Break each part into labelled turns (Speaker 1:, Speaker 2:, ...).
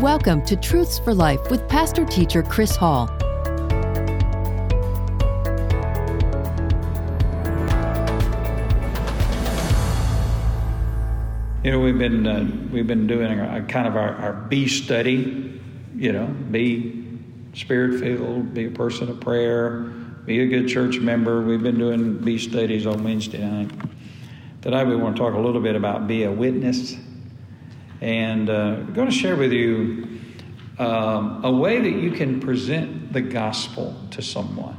Speaker 1: Welcome to Truths for Life with pastor teacher Chris Hall.
Speaker 2: You know, we've been uh, we've been doing a, kind of our, our B study. You know, be spirit filled, be a person of prayer, be a good church member. We've been doing B studies on Wednesday night. Tonight we want to talk a little bit about be a witness, and uh, I'm going to share with you um, a way that you can present the gospel to someone.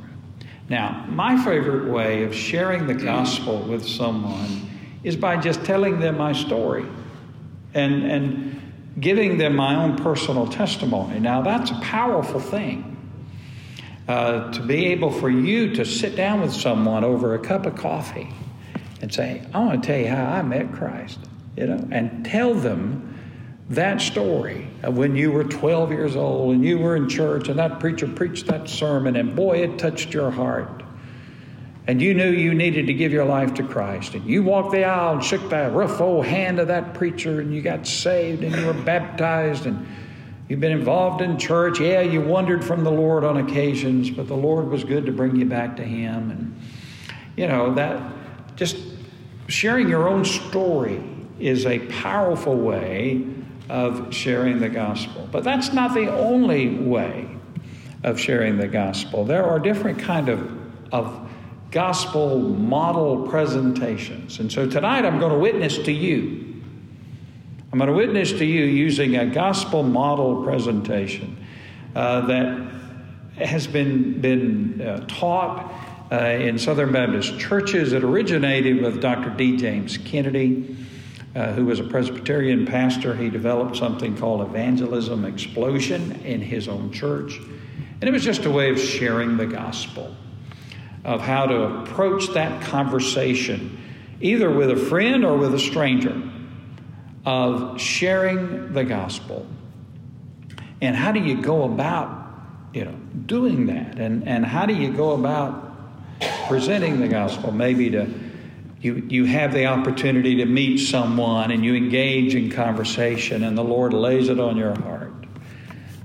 Speaker 2: Now, my favorite way of sharing the gospel with someone is by just telling them my story and, and giving them my own personal testimony. Now, that's a powerful thing. Uh, to be able for you to sit down with someone over a cup of coffee and say, I want to tell you how I met Christ, you know, and tell them that story of when you were 12 years old and you were in church and that preacher preached that sermon and boy, it touched your heart and you knew you needed to give your life to Christ, and you walked the aisle and shook the rough old hand of that preacher, and you got saved, and you were baptized, and you've been involved in church. Yeah, you wandered from the Lord on occasions, but the Lord was good to bring you back to Him. And, you know, that just sharing your own story is a powerful way of sharing the gospel. But that's not the only way of sharing the gospel. There are different kind of, of gospel model presentations. And so tonight I'm going to witness to you. I'm going to witness to you using a gospel model presentation uh, that has been, been uh, taught uh, in Southern Baptist churches. It originated with Dr. D. James Kennedy. Uh, who was a Presbyterian pastor, he developed something called Evangelism Explosion in his own church. And it was just a way of sharing the gospel of how to approach that conversation, either with a friend or with a stranger, of sharing the gospel. And how do you go about, you know, doing that? And, and how do you go about presenting the gospel? Maybe to you, you have the opportunity to meet someone and you engage in conversation, and the Lord lays it on your heart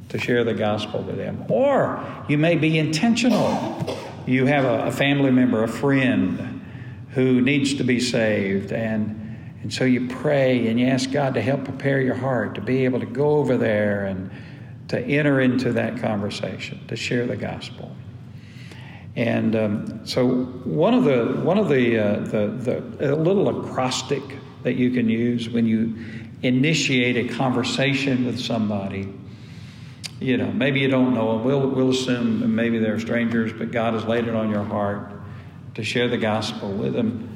Speaker 2: to share the gospel with them. Or you may be intentional you have a, a family member, a friend who needs to be saved, and and so you pray and you ask God to help prepare your heart to be able to go over there and to enter into that conversation, to share the gospel. And um, so one of the one of the uh, the the little acrostic that you can use when you initiate a conversation with somebody you know, maybe you don't know them. We'll, we'll assume maybe they're strangers, but God has laid it on your heart to share the gospel with them.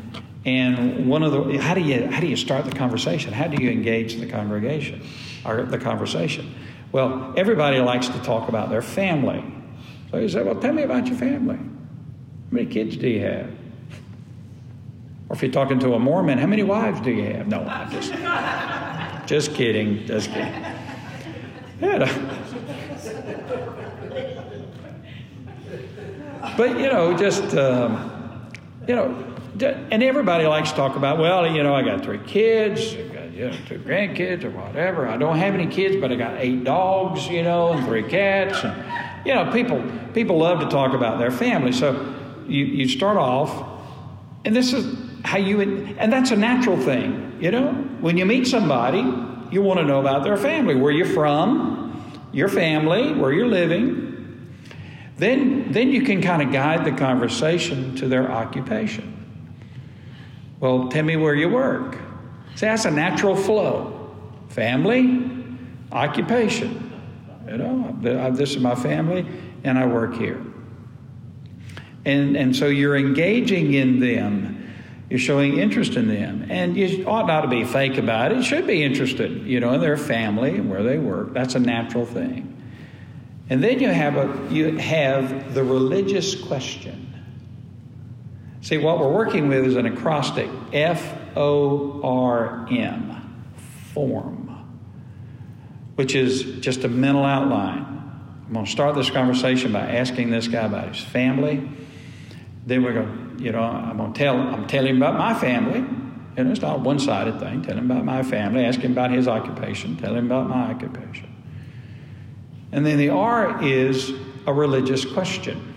Speaker 2: And one of the how do you how do you start the conversation? How do you engage the congregation or the conversation? Well, everybody likes to talk about their family. So you say, "Well, tell me about your family. How many kids do you have?" Or if you're talking to a Mormon, how many wives do you have? No, I'm just just kidding, just kidding. Yeah, but you know, just um, you know, and everybody likes to talk about. Well, you know, I got three kids, I got you know, two grandkids, or whatever. I don't have any kids, but I got eight dogs, you know, and three cats. And you know, people people love to talk about their family. So you you start off, and this is how you and that's a natural thing, you know. When you meet somebody, you want to know about their family, where you're from, your family, where you're living then, then you can kind of guide the conversation to their occupation. Well, tell me where you work. See, that's a natural flow. Family, occupation. You uh, know, this is my family, and I work here. And, and so you're engaging in them. You're showing interest in them. And you ought not to be fake about it. You should be interested, you know, in their family and where they work. That's a natural thing. And then you have, a, you have the religious question. See, what we're working with is an acrostic F O R M, form, which is just a mental outline. I'm going to start this conversation by asking this guy about his family. Then we're going to, you know, I'm going to tell, I'm telling him about my family. And it's not a one sided thing. Tell him about my family, ask him about his occupation, tell him about my occupation. And then the R is a religious question.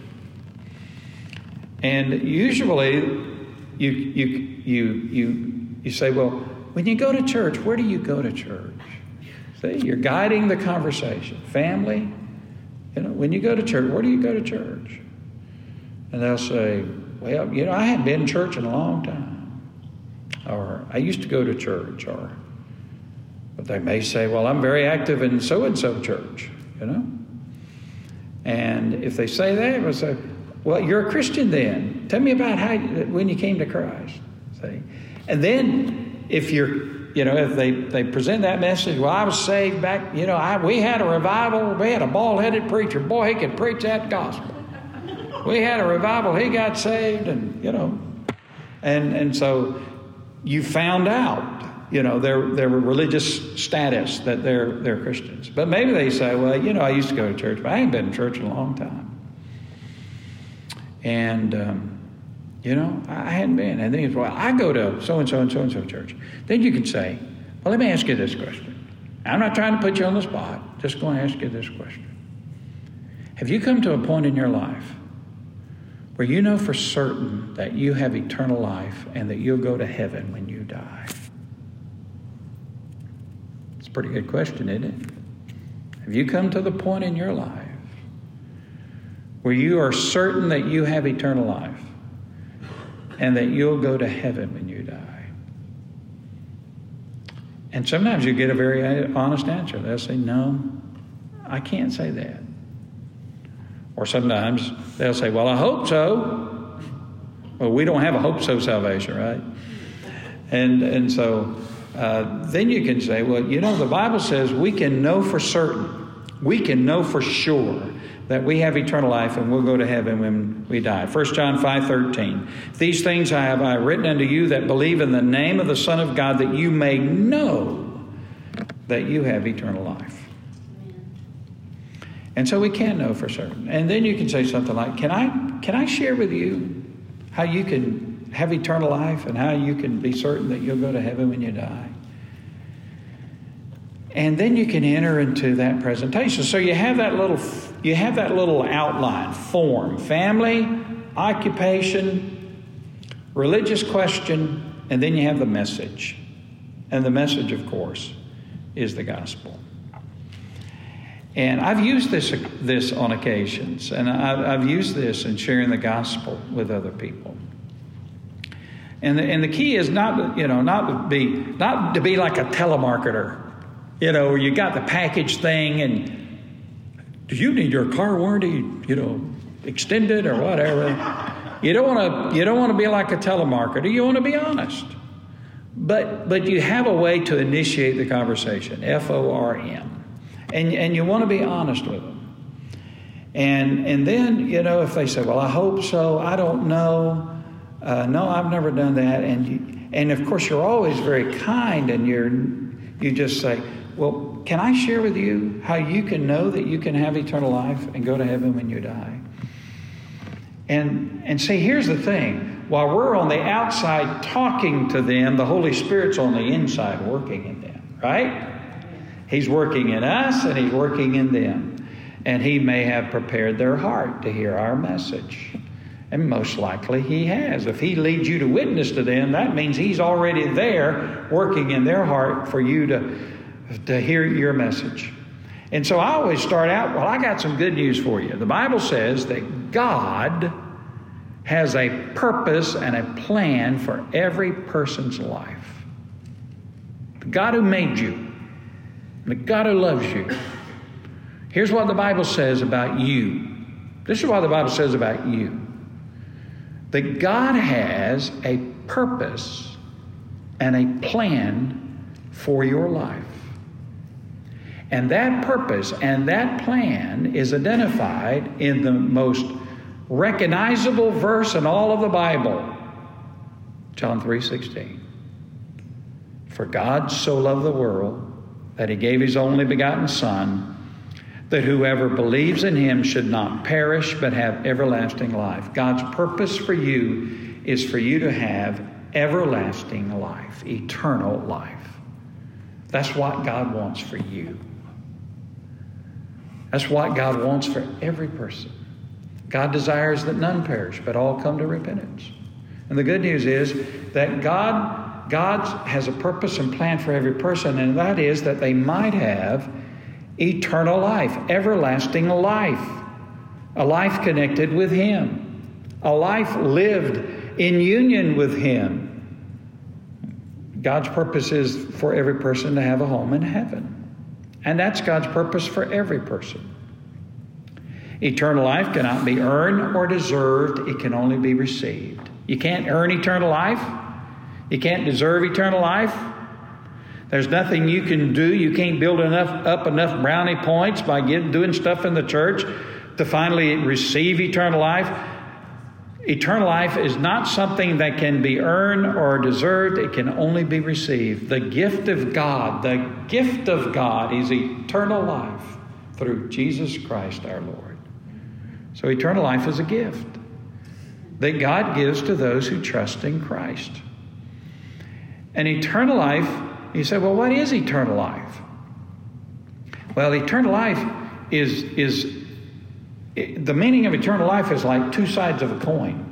Speaker 2: And usually you, you, you, you, you say, well, when you go to church, where do you go to church? See, you're guiding the conversation. Family, you know, when you go to church, where do you go to church? And they'll say, well, you know, I haven't been in church in a long time. Or I used to go to church. Or, but they may say, well, I'm very active in so and so church, you know? And if they say that, we'll say, well, you're a Christian then. Tell me about how when you came to Christ. See? And then if you're, you know, if they, they present that message, well, I was saved back, you know, I, we had a revival. We had a bald headed preacher. Boy, he could preach that gospel. We had a revival. He got saved, and, you know, and, and so you found out, you know, their, their religious status that they're, they're Christians. But maybe they say, well, you know, I used to go to church, but I ain't been in church in a long time. And, um, you know, I hadn't been. And then, well, I go to so and so and so and so church. Then you can say, well, let me ask you this question. I'm not trying to put you on the spot, just going to ask you this question. Have you come to a point in your life where you know for certain that you have eternal life and that you'll go to heaven when you die? It's a pretty good question, isn't it? Have you come to the point in your life where you are certain that you have eternal life and that you'll go to heaven when you die? And sometimes you get a very honest answer. They'll say, No, I can't say that. Or sometimes they'll say, Well, I hope so. Well, we don't have a hope so salvation, right? And, and so uh, then you can say, Well, you know, the Bible says we can know for certain, we can know for sure that we have eternal life and we'll go to heaven when we die. 1 John 5 13. These things I have I written unto you that believe in the name of the Son of God, that you may know that you have eternal life. And so we can know for certain. And then you can say something like, Can I can I share with you how you can have eternal life and how you can be certain that you'll go to heaven when you die? And then you can enter into that presentation. So you have that little you have that little outline, form, family, occupation, religious question, and then you have the message. And the message, of course, is the gospel. And I've used this, this on occasions, and I've, I've used this in sharing the gospel with other people. And the, and the key is not, you know, not to be, not to be like a telemarketer, you know, you got the package thing and do you need your car warranty, you know, extended or whatever? You don't want to, you don't want to be like a telemarketer. You want to be honest. But, but you have a way to initiate the conversation, F O R M and, and you want to be honest with them. And, and then, you know, if they say, well, I hope so, I don't know, uh, no, I've never done that. And, you, and of course, you're always very kind and you're, you just say, well, can I share with you how you can know that you can have eternal life and go to heaven when you die? And, and see, here's the thing while we're on the outside talking to them, the Holy Spirit's on the inside working in them, right? He's working in us and He's working in them. And He may have prepared their heart to hear our message. And most likely He has. If He leads you to witness to them, that means He's already there working in their heart for you to, to hear your message. And so I always start out, well, I got some good news for you. The Bible says that God has a purpose and a plan for every person's life. The God who made you, the God who loves you. Here's what the Bible says about you. This is what the Bible says about you that God has a purpose and a plan for your life. And that purpose and that plan is identified in the most recognizable verse in all of the Bible. John 3:16. For God so loved the world that he gave his only begotten Son, that whoever believes in him should not perish but have everlasting life. God's purpose for you is for you to have everlasting life, eternal life. That's what God wants for you. That's what God wants for every person. God desires that none perish, but all come to repentance. And the good news is that God, God has a purpose and plan for every person, and that is that they might have eternal life, everlasting life, a life connected with Him, a life lived in union with Him. God's purpose is for every person to have a home in heaven. And that's God's purpose for every person. Eternal life cannot be earned or deserved, it can only be received. You can't earn eternal life, you can't deserve eternal life. There's nothing you can do. You can't build enough up enough brownie points by doing stuff in the church to finally receive eternal life. Eternal life is not something that can be earned or deserved, it can only be received. The gift of God, the gift of God is eternal life through Jesus Christ our Lord. So, eternal life is a gift that God gives to those who trust in Christ. And eternal life, you say, well, what is eternal life? Well, eternal life is, is the meaning of eternal life is like two sides of a coin.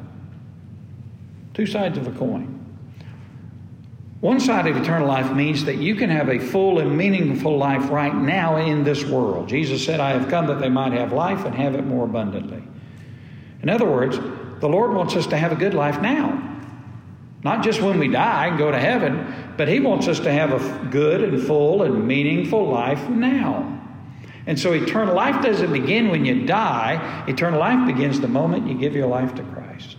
Speaker 2: Two sides of a coin. One side of eternal life means that you can have a full and meaningful life right now in this world. Jesus said, I have come that they might have life and have it more abundantly. In other words, the Lord wants us to have a good life now. Not just when we die and go to heaven, but He wants us to have a good and full and meaningful life now. And so eternal life doesn't begin when you die, eternal life begins the moment you give your life to Christ.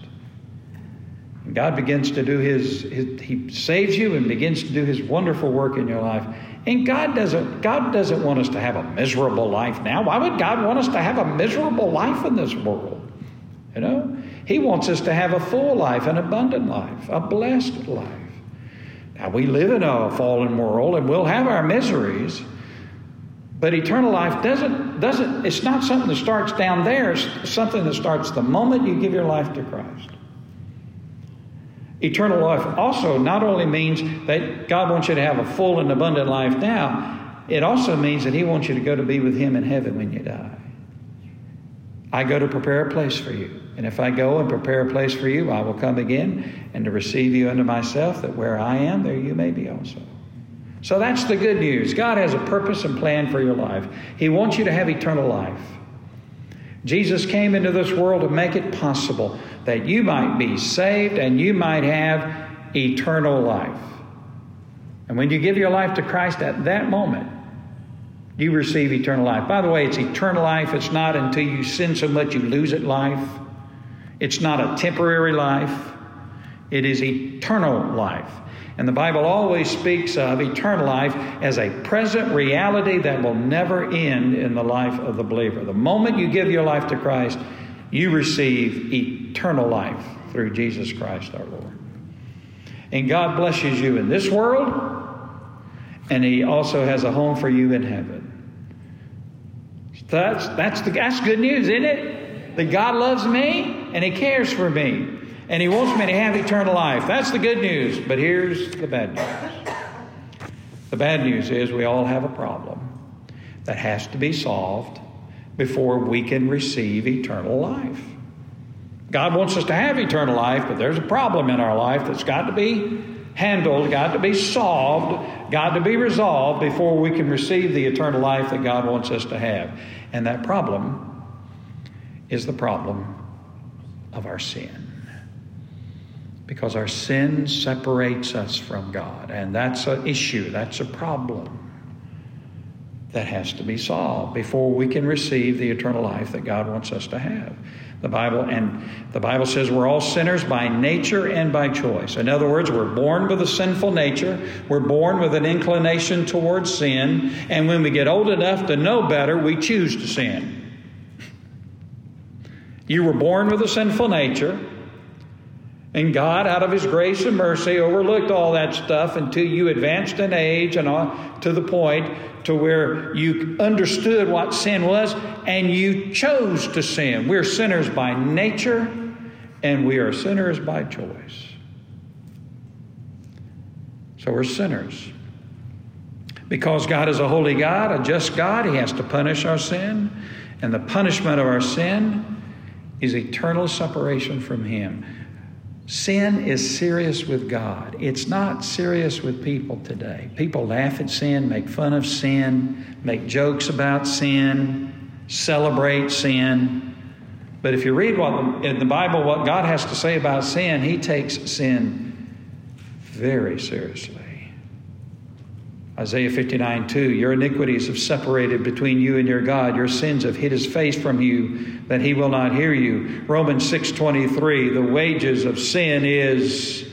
Speaker 2: And God begins to do his, his, He saves you and begins to do His wonderful work in your life. And God doesn't, God doesn't want us to have a miserable life now. Why would God want us to have a miserable life in this world? You know? He wants us to have a full life, an abundant life, a blessed life. Now, we live in a fallen world and we'll have our miseries. But eternal life doesn't, doesn't, it's not something that starts down there, it's something that starts the moment you give your life to Christ. Eternal life also not only means that God wants you to have a full and abundant life now, it also means that He wants you to go to be with Him in heaven when you die. I go to prepare a place for you. And if I go and prepare a place for you, I will come again and to receive you unto myself, that where I am, there you may be also. So that's the good news. God has a purpose and plan for your life. He wants you to have eternal life. Jesus came into this world to make it possible that you might be saved and you might have eternal life. And when you give your life to Christ at that moment, you receive eternal life. By the way, it's eternal life. It's not until you sin so much you lose it life. It's not a temporary life. It is eternal life. And the Bible always speaks of eternal life as a present reality that will never end in the life of the believer. The moment you give your life to Christ, you receive eternal life through Jesus Christ our Lord. And God blesses you in this world, and He also has a home for you in heaven. That's, that's, the, that's good news, isn't it? That God loves me and He cares for me and He wants me to have eternal life. That's the good news. But here's the bad news the bad news is we all have a problem that has to be solved before we can receive eternal life. God wants us to have eternal life, but there's a problem in our life that's got to be handled, got to be solved, got to be resolved before we can receive the eternal life that God wants us to have. And that problem is the problem of our sin because our sin separates us from God. And that's an issue, that's a problem that has to be solved before we can receive the eternal life that God wants us to have. The Bible and the Bible says we're all sinners by nature and by choice. In other words, we're born with a sinful nature. We're born with an inclination towards sin, and when we get old enough to know better, we choose to sin. You were born with a sinful nature. And God, out of His grace and mercy, overlooked all that stuff until you advanced in age and to the point to where you understood what sin was and you chose to sin. We're sinners by nature and we are sinners by choice. So we're sinners. Because God is a holy God, a just God, He has to punish our sin. And the punishment of our sin is eternal separation from Him. Sin is serious with God. It's not serious with people today. People laugh at sin, make fun of sin, make jokes about sin, celebrate sin. But if you read what in the Bible what God has to say about sin, he takes sin very seriously. Isaiah 59 2, your iniquities have separated between you and your God. Your sins have hid his face from you that he will not hear you. Romans 6 23, the wages of sin is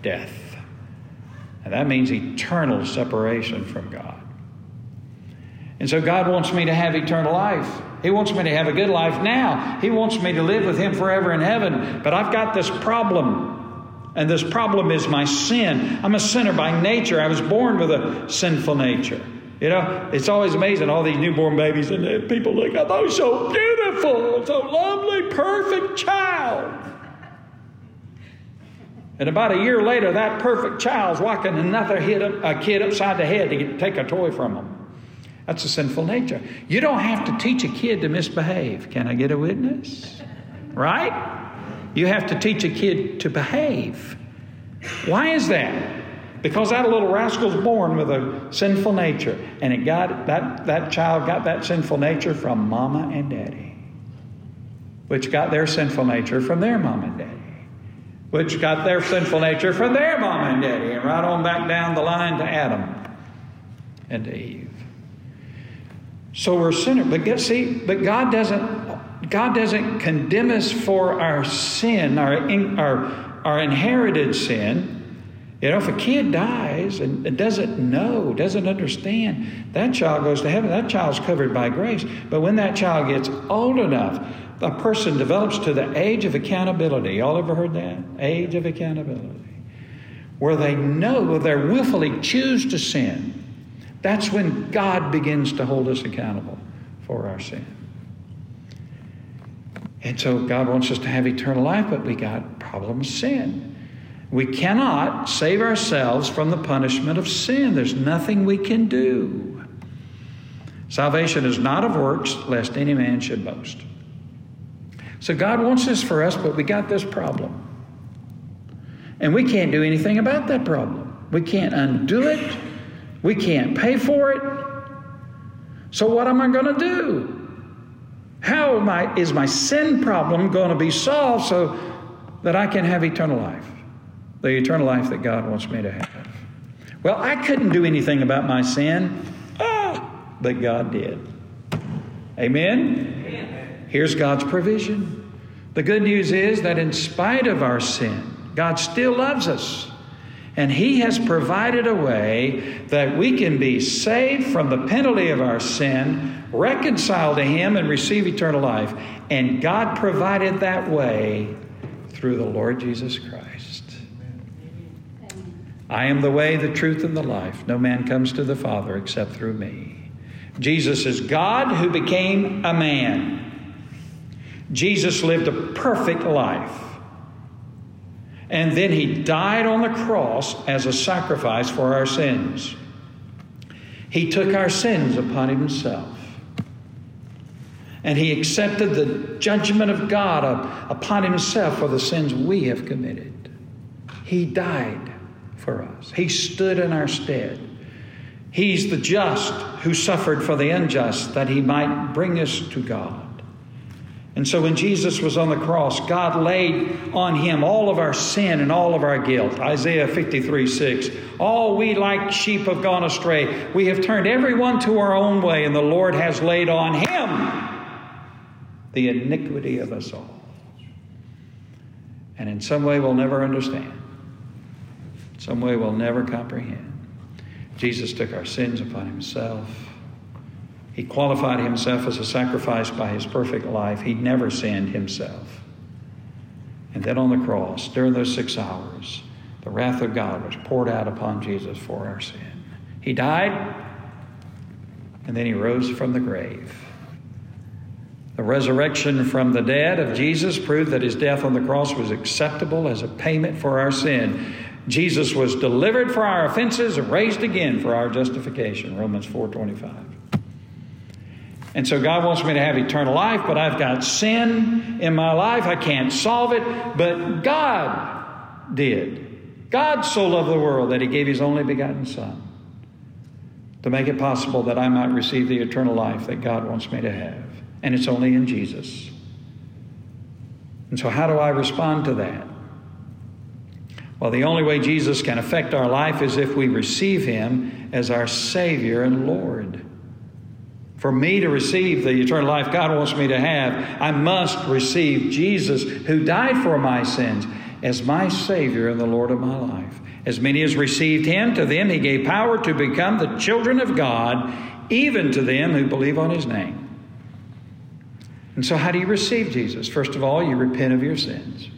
Speaker 2: death. And that means eternal separation from God. And so God wants me to have eternal life. He wants me to have a good life now. He wants me to live with Him forever in heaven. But I've got this problem. And this problem is my sin. I'm a sinner by nature. I was born with a sinful nature. You know, it's always amazing all these newborn babies and people look at those oh, so beautiful, so lovely, perfect child. And about a year later, that perfect child's walking another hit a kid upside the head to get, take a toy from them. That's a sinful nature. You don't have to teach a kid to misbehave. Can I get a witness? Right? You have to teach a kid to behave. Why is that? Because that little rascal's born with a sinful nature, and it got that, that child got that sinful nature from mama and daddy, which got their sinful nature from their mom and daddy, which got their sinful nature from their mom and daddy, and right on back down the line to Adam and to Eve. So we're sinners, but see, but God doesn't God doesn't condemn us for our sin, our, our, our inherited sin. You know, if a kid dies and doesn't know, doesn't understand, that child goes to heaven. That child's covered by grace. But when that child gets old enough, a person develops to the age of accountability. Y'all ever heard that? Age of accountability. Where they know where they willfully choose to sin. That's when God begins to hold us accountable for our sin. And so God wants us to have eternal life, but we got problem sin. We cannot save ourselves from the punishment of sin. There's nothing we can do. Salvation is not of works, lest any man should boast. So God wants this for us, but we got this problem. And we can't do anything about that problem. We can't undo it. We can't pay for it. So, what am I going to do? How I, is my sin problem going to be solved so that I can have eternal life? The eternal life that God wants me to have. Well, I couldn't do anything about my sin, ah, but God did. Amen? Amen? Here's God's provision. The good news is that in spite of our sin, God still loves us. And He has provided a way that we can be saved from the penalty of our sin, reconciled to Him, and receive eternal life. And God provided that way through the Lord Jesus Christ. I am the way, the truth, and the life. No man comes to the Father except through me. Jesus is God who became a man. Jesus lived a perfect life. And then he died on the cross as a sacrifice for our sins. He took our sins upon himself. And he accepted the judgment of God upon himself for the sins we have committed. He died for us, he stood in our stead. He's the just who suffered for the unjust that he might bring us to God. And so when Jesus was on the cross, God laid on him all of our sin and all of our guilt. Isaiah 53 6. All we like sheep have gone astray. We have turned everyone to our own way, and the Lord has laid on him the iniquity of us all. And in some way we'll never understand, some way we'll never comprehend. Jesus took our sins upon himself. He qualified himself as a sacrifice by his perfect life. He never sinned himself. And then on the cross, during those six hours, the wrath of God was poured out upon Jesus for our sin. He died, and then he rose from the grave. The resurrection from the dead of Jesus proved that his death on the cross was acceptable as a payment for our sin. Jesus was delivered for our offenses and raised again for our justification. Romans 4:25. And so God wants me to have eternal life, but I've got sin in my life. I can't solve it, but God did. God so loved the world that he gave his only begotten son to make it possible that I might receive the eternal life that God wants me to have. And it's only in Jesus. And so, how do I respond to that? Well, the only way Jesus can affect our life is if we receive Him as our Savior and Lord. For me to receive the eternal life God wants me to have, I must receive Jesus, who died for my sins, as my Savior and the Lord of my life. As many as received Him, to them He gave power to become the children of God, even to them who believe on His name. And so, how do you receive Jesus? First of all, you repent of your sins.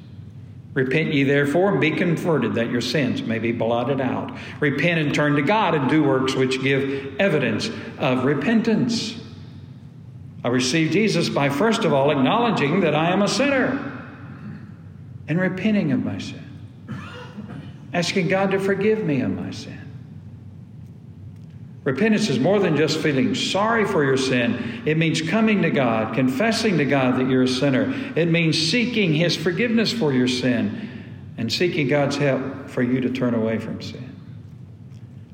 Speaker 2: Repent ye therefore and be converted, that your sins may be blotted out. Repent and turn to God and do works which give evidence of repentance. I receive Jesus by first of all acknowledging that I am a sinner and repenting of my sin, asking God to forgive me of my sin. Repentance is more than just feeling sorry for your sin. It means coming to God, confessing to God that you're a sinner. It means seeking His forgiveness for your sin and seeking God's help for you to turn away from sin.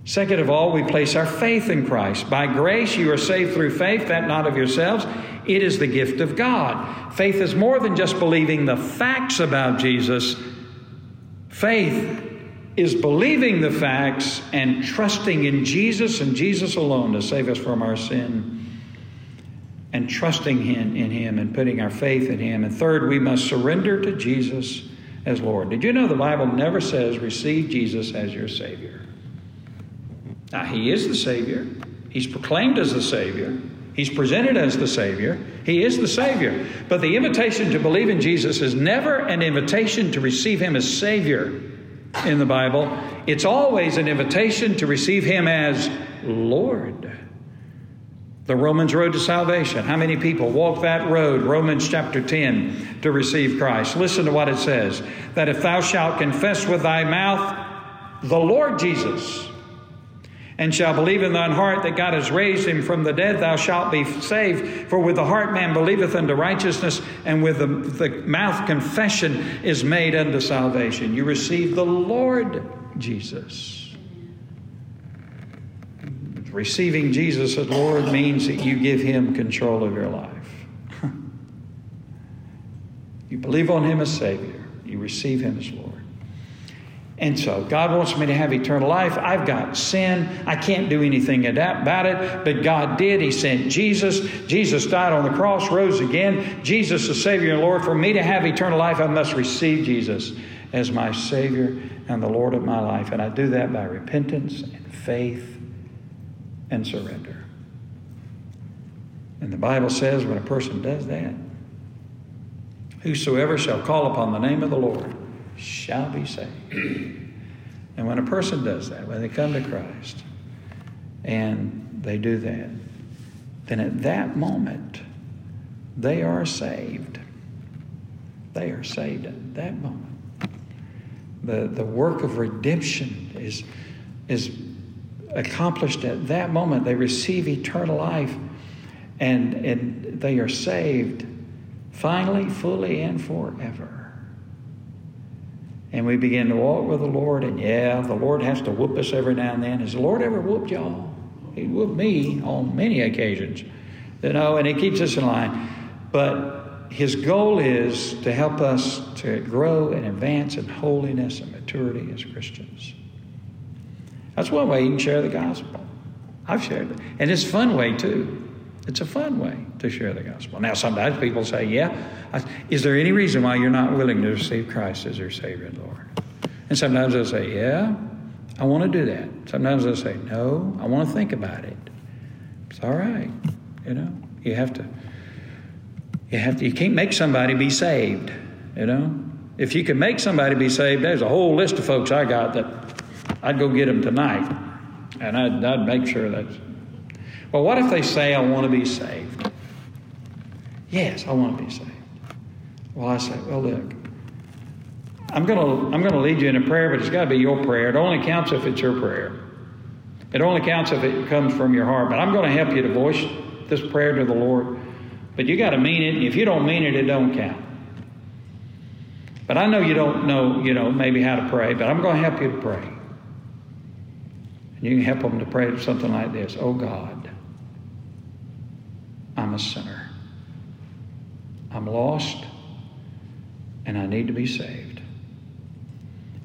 Speaker 2: Second of all, we place our faith in Christ. By grace, you are saved through faith, that not of yourselves. It is the gift of God. Faith is more than just believing the facts about Jesus. Faith is believing the facts and trusting in Jesus and Jesus alone to save us from our sin and trusting him, in Him and putting our faith in Him. And third, we must surrender to Jesus as Lord. Did you know the Bible never says receive Jesus as your Savior? Now, He is the Savior, He's proclaimed as the Savior. He's presented as the Savior. He is the Savior. But the invitation to believe in Jesus is never an invitation to receive Him as Savior in the Bible, it's always an invitation to receive Him as Lord. The Romans road to salvation. How many people walk that road, Romans chapter 10, to receive Christ? Listen to what it says that if thou shalt confess with thy mouth the Lord Jesus, and shall believe in thine heart that God has raised him from the dead, thou shalt be saved. For with the heart man believeth unto righteousness, and with the, the mouth confession is made unto salvation. You receive the Lord Jesus. Receiving Jesus as Lord means that you give him control of your life. you believe on him as Savior, you receive him as Lord. And so God wants me to have eternal life. I've got sin. I can't do anything about it, but God did. He sent Jesus. Jesus died on the cross, rose again. Jesus, the Savior and Lord. For me to have eternal life, I must receive Jesus as my Savior and the Lord of my life. And I do that by repentance and faith and surrender. And the Bible says when a person does that, whosoever shall call upon the name of the Lord shall be saved. And when a person does that, when they come to Christ and they do that, then at that moment, they are saved. They are saved at that moment. The, the work of redemption is, is accomplished at that moment. They receive eternal life and, and they are saved finally, fully, and forever and we begin to walk with the Lord, and yeah, the Lord has to whoop us every now and then. Has the Lord ever whooped y'all? He whooped me on many occasions, you know, and He keeps us in line. But His goal is to help us to grow and advance in holiness and maturity as Christians. That's one way you can share the gospel. I've shared it, and it's a fun way too. It's a fun way to share the gospel. Now, sometimes people say, Yeah, is there any reason why you're not willing to receive Christ as your Savior and Lord? And sometimes they'll say, Yeah, I want to do that. Sometimes they'll say, No, I want to think about it. It's all right. You know, you have to, you have to, you can't make somebody be saved. You know, if you can make somebody be saved, there's a whole list of folks I got that I'd go get them tonight. And I'd, I'd make sure that's well, what if they say, I want to be saved? Yes, I want to be saved. Well, I say, well, look, I'm gonna I'm gonna lead you in a prayer, but it's got to be your prayer. It only counts if it's your prayer. It only counts if it comes from your heart. But I'm going to help you to voice this prayer to the Lord. But you got to mean it. If you don't mean it, it don't count. But I know you don't know, you know, maybe how to pray, but I'm going to help you to pray. And you can help them to pray something like this Oh God, I'm a sinner. I'm lost, and I need to be saved.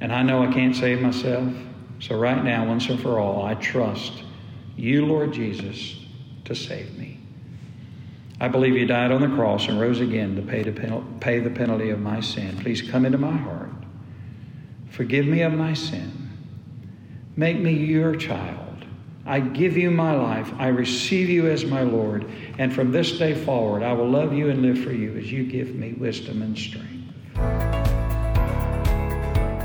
Speaker 2: And I know I can't save myself. So, right now, once and for all, I trust you, Lord Jesus, to save me. I believe you died on the cross and rose again to pay, the pay the penalty of my sin. Please come into my heart. Forgive me of my sin. Make me your child. I give you my life. I receive you as my Lord. And from this day forward, I will love you and live for you as you give me wisdom and strength.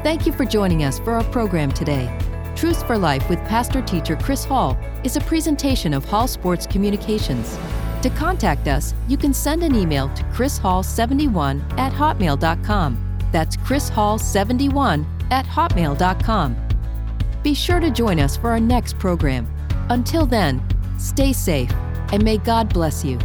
Speaker 1: Thank you for joining us for our program today. Truths for Life with pastor teacher Chris Hall is a presentation of Hall Sports Communications. To contact us, you can send an email to chrishall71 at hotmail.com. That's chrishall71 at hotmail.com. Be sure to join us for our next program. Until then, stay safe and may God bless you.